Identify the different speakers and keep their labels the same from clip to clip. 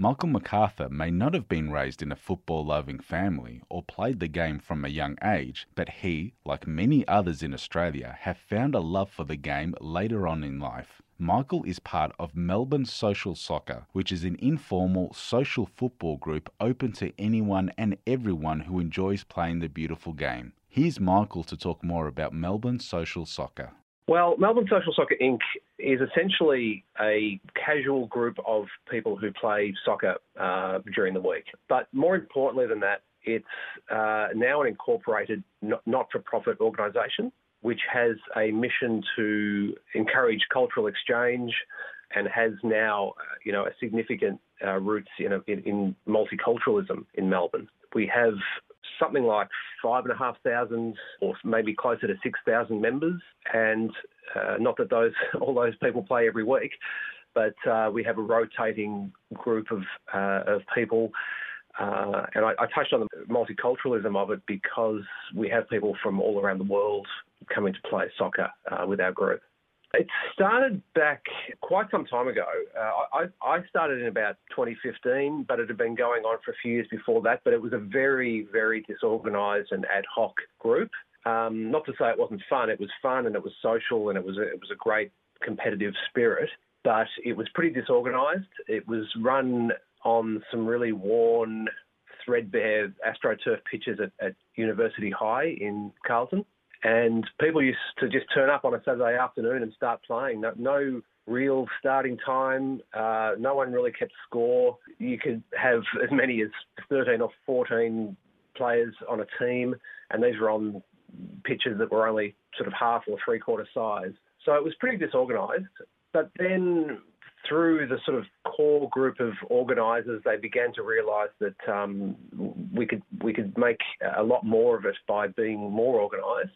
Speaker 1: Michael McArthur may not have been raised in a football loving family or played the game from a young age, but he, like many others in Australia, have found a love for the game later on in life. Michael is part of Melbourne Social Soccer, which is an informal social football group open to anyone and everyone who enjoys playing the beautiful game. Here's Michael to talk more about Melbourne Social Soccer.
Speaker 2: Well, Melbourne Social Soccer Inc. is essentially a casual group of people who play soccer uh, during the week. But more importantly than that, it's uh, now an incorporated not for profit organisation which has a mission to encourage cultural exchange and has now, uh, you know, a significant uh, roots in, a, in, in multiculturalism in Melbourne. We have something like five and a half thousand, or maybe closer to six thousand members, and uh, not that those all those people play every week, but uh, we have a rotating group of uh, of people. Uh, and I, I, touched on the multiculturalism of it because we have people from all around the world coming to play soccer uh, with our group. It started back quite some time ago. Uh, I, I, started in about 2015, but it had been going on for a few years before that. But it was a very, very disorganised and ad hoc group. Um, not to say it wasn't fun. It was fun and it was social and it was a, it was a great competitive spirit. But it was pretty disorganised. It was run on some really worn, threadbare AstroTurf pitches at, at University High in Carlton. And people used to just turn up on a Saturday afternoon and start playing. No, no real starting time. Uh, no one really kept score. You could have as many as 13 or 14 players on a team, and these were on pitches that were only sort of half or three quarter size. So it was pretty disorganised. But then through the sort of core group of organisers, they began to realise that um, we could we could make a lot more of it by being more organised,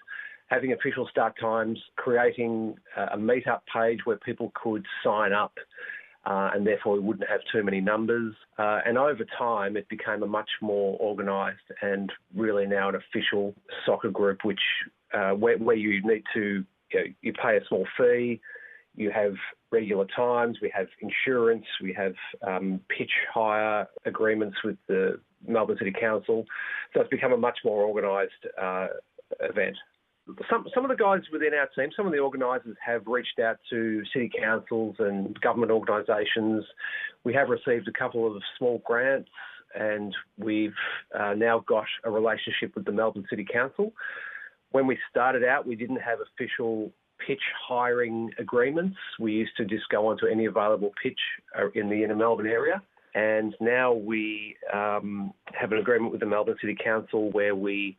Speaker 2: having official start times, creating a meetup page where people could sign up. Uh, and therefore, we wouldn't have too many numbers. Uh, and over time, it became a much more organised and really now an official soccer group, which uh, where, where you need to you, know, you pay a small fee, you have regular times, we have insurance, we have um, pitch hire agreements with the Melbourne City Council. So it's become a much more organised uh, event. Some, some of the guys within our team, some of the organisers have reached out to city councils and government organisations. We have received a couple of small grants and we've uh, now got a relationship with the Melbourne City Council. When we started out, we didn't have official pitch hiring agreements. We used to just go onto any available pitch uh, in the inner Melbourne area. And now we um, have an agreement with the Melbourne City Council where we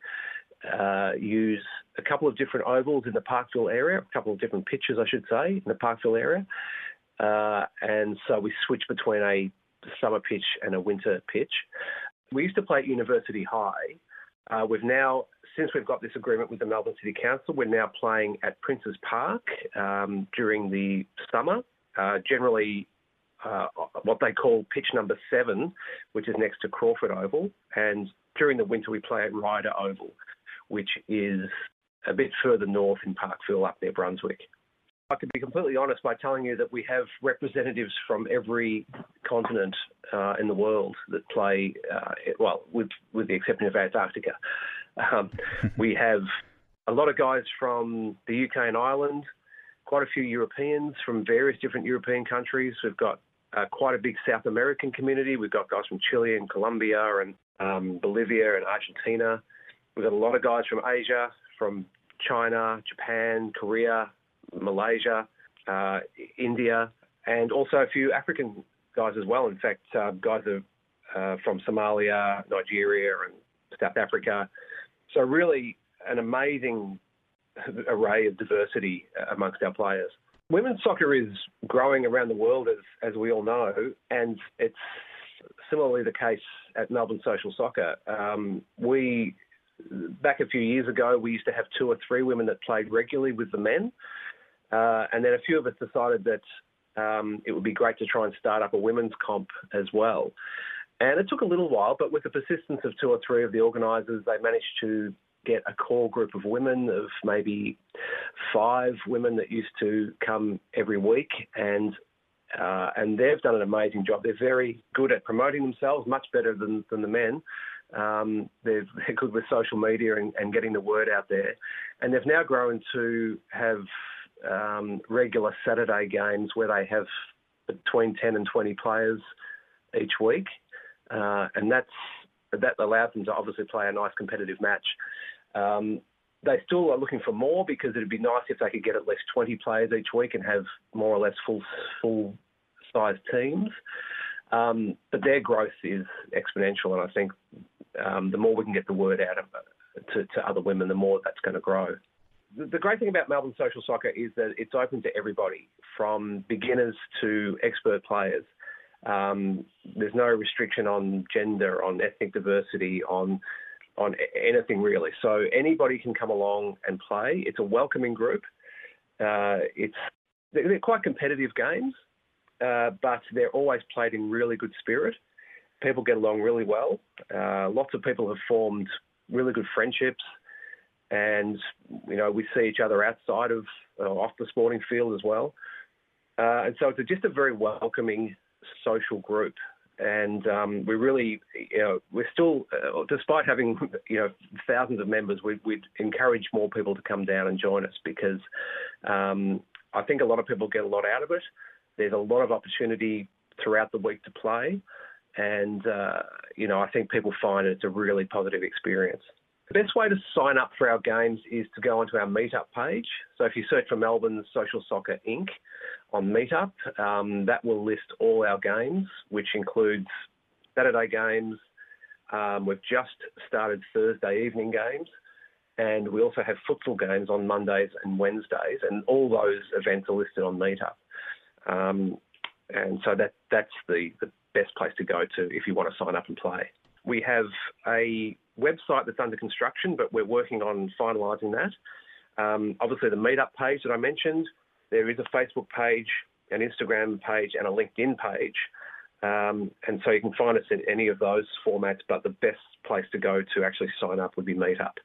Speaker 2: uh, use a couple of different ovals in the Parkville area, a couple of different pitches, I should say, in the Parkville area. Uh, and so we switch between a summer pitch and a winter pitch. We used to play at University High. Uh, we've now since we've got this agreement with the Melbourne City Council, we're now playing at Princes Park um, during the summer. Uh, generally, uh, what they call pitch number seven, which is next to Crawford Oval, and during the winter we play at Ryder Oval, which is a bit further north in Parkville, up near Brunswick. I can be completely honest by telling you that we have representatives from every continent uh, in the world that play, uh, well, with, with the exception of Antarctica. Um, we have a lot of guys from the UK and Ireland, quite a few Europeans from various different European countries. We've got uh, quite a big South American community. We've got guys from Chile and Colombia and um, Bolivia and Argentina. We've got a lot of guys from Asia, from China, Japan, Korea, Malaysia, uh, India, and also a few African guys as well. In fact, uh, guys are uh, from Somalia, Nigeria, and South Africa, so really, an amazing array of diversity amongst our players. Women's soccer is growing around the world, as as we all know, and it's similarly the case at Melbourne Social Soccer. Um, we back a few years ago, we used to have two or three women that played regularly with the men, uh, and then a few of us decided that um, it would be great to try and start up a women's comp as well. And it took a little while, but with the persistence of two or three of the organisers, they managed to get a core group of women, of maybe five women that used to come every week. And uh, and they've done an amazing job. They're very good at promoting themselves, much better than, than the men. Um, they're, they're, good with social media and, and, getting the word out there. And they've now grown to have um, regular Saturday games where they have between 10 and 20 players each week. Uh, and that's that allows them to obviously play a nice competitive match. Um, they still are looking for more because it'd be nice if they could get at least 20 players each week and have more or less full full size teams. Um, but their growth is exponential, and I think um, the more we can get the word out of, to, to other women, the more that's going to grow. The, great thing about Melbourne social soccer is that it's open to everybody, from beginners to expert players. Um, there's no restriction on gender, on ethnic diversity, on on anything really. So anybody can come along and play. It's a welcoming group. Uh, it's they're quite competitive games, uh, but they're always played in really good spirit. People get along really well. Uh, lots of people have formed really good friendships, and you know we see each other outside of uh, off the sporting field as well. Uh, and so it's just a very welcoming social group and um, we really, you know, we're still, uh, despite having, you know, thousands of members, we, would encourage more people to come down and join us because um, I think a lot of people get a lot out of it. There's a lot of opportunity throughout the week to play, and uh, you know, I think people find it's a really positive experience. The best way to sign up for our games is to go onto our meetup page. So if you search for Melbourne Social Soccer Inc. on Meetup, um, that will list all our games, which includes Saturday games. Um, we've just started Thursday evening games, and we also have futsal games on Mondays and Wednesdays, and all those events are listed on Meetup. Um, and so that that's the, the best place to go to if you want to sign up and play. We have a website that's under construction, but we're working on finalising that. Um, obviously, the meetup page that I mentioned, there is a Facebook page, an Instagram page, and a LinkedIn page. Um, and so you can find us in any of those formats, but the best place to go to actually sign up would be Meetup.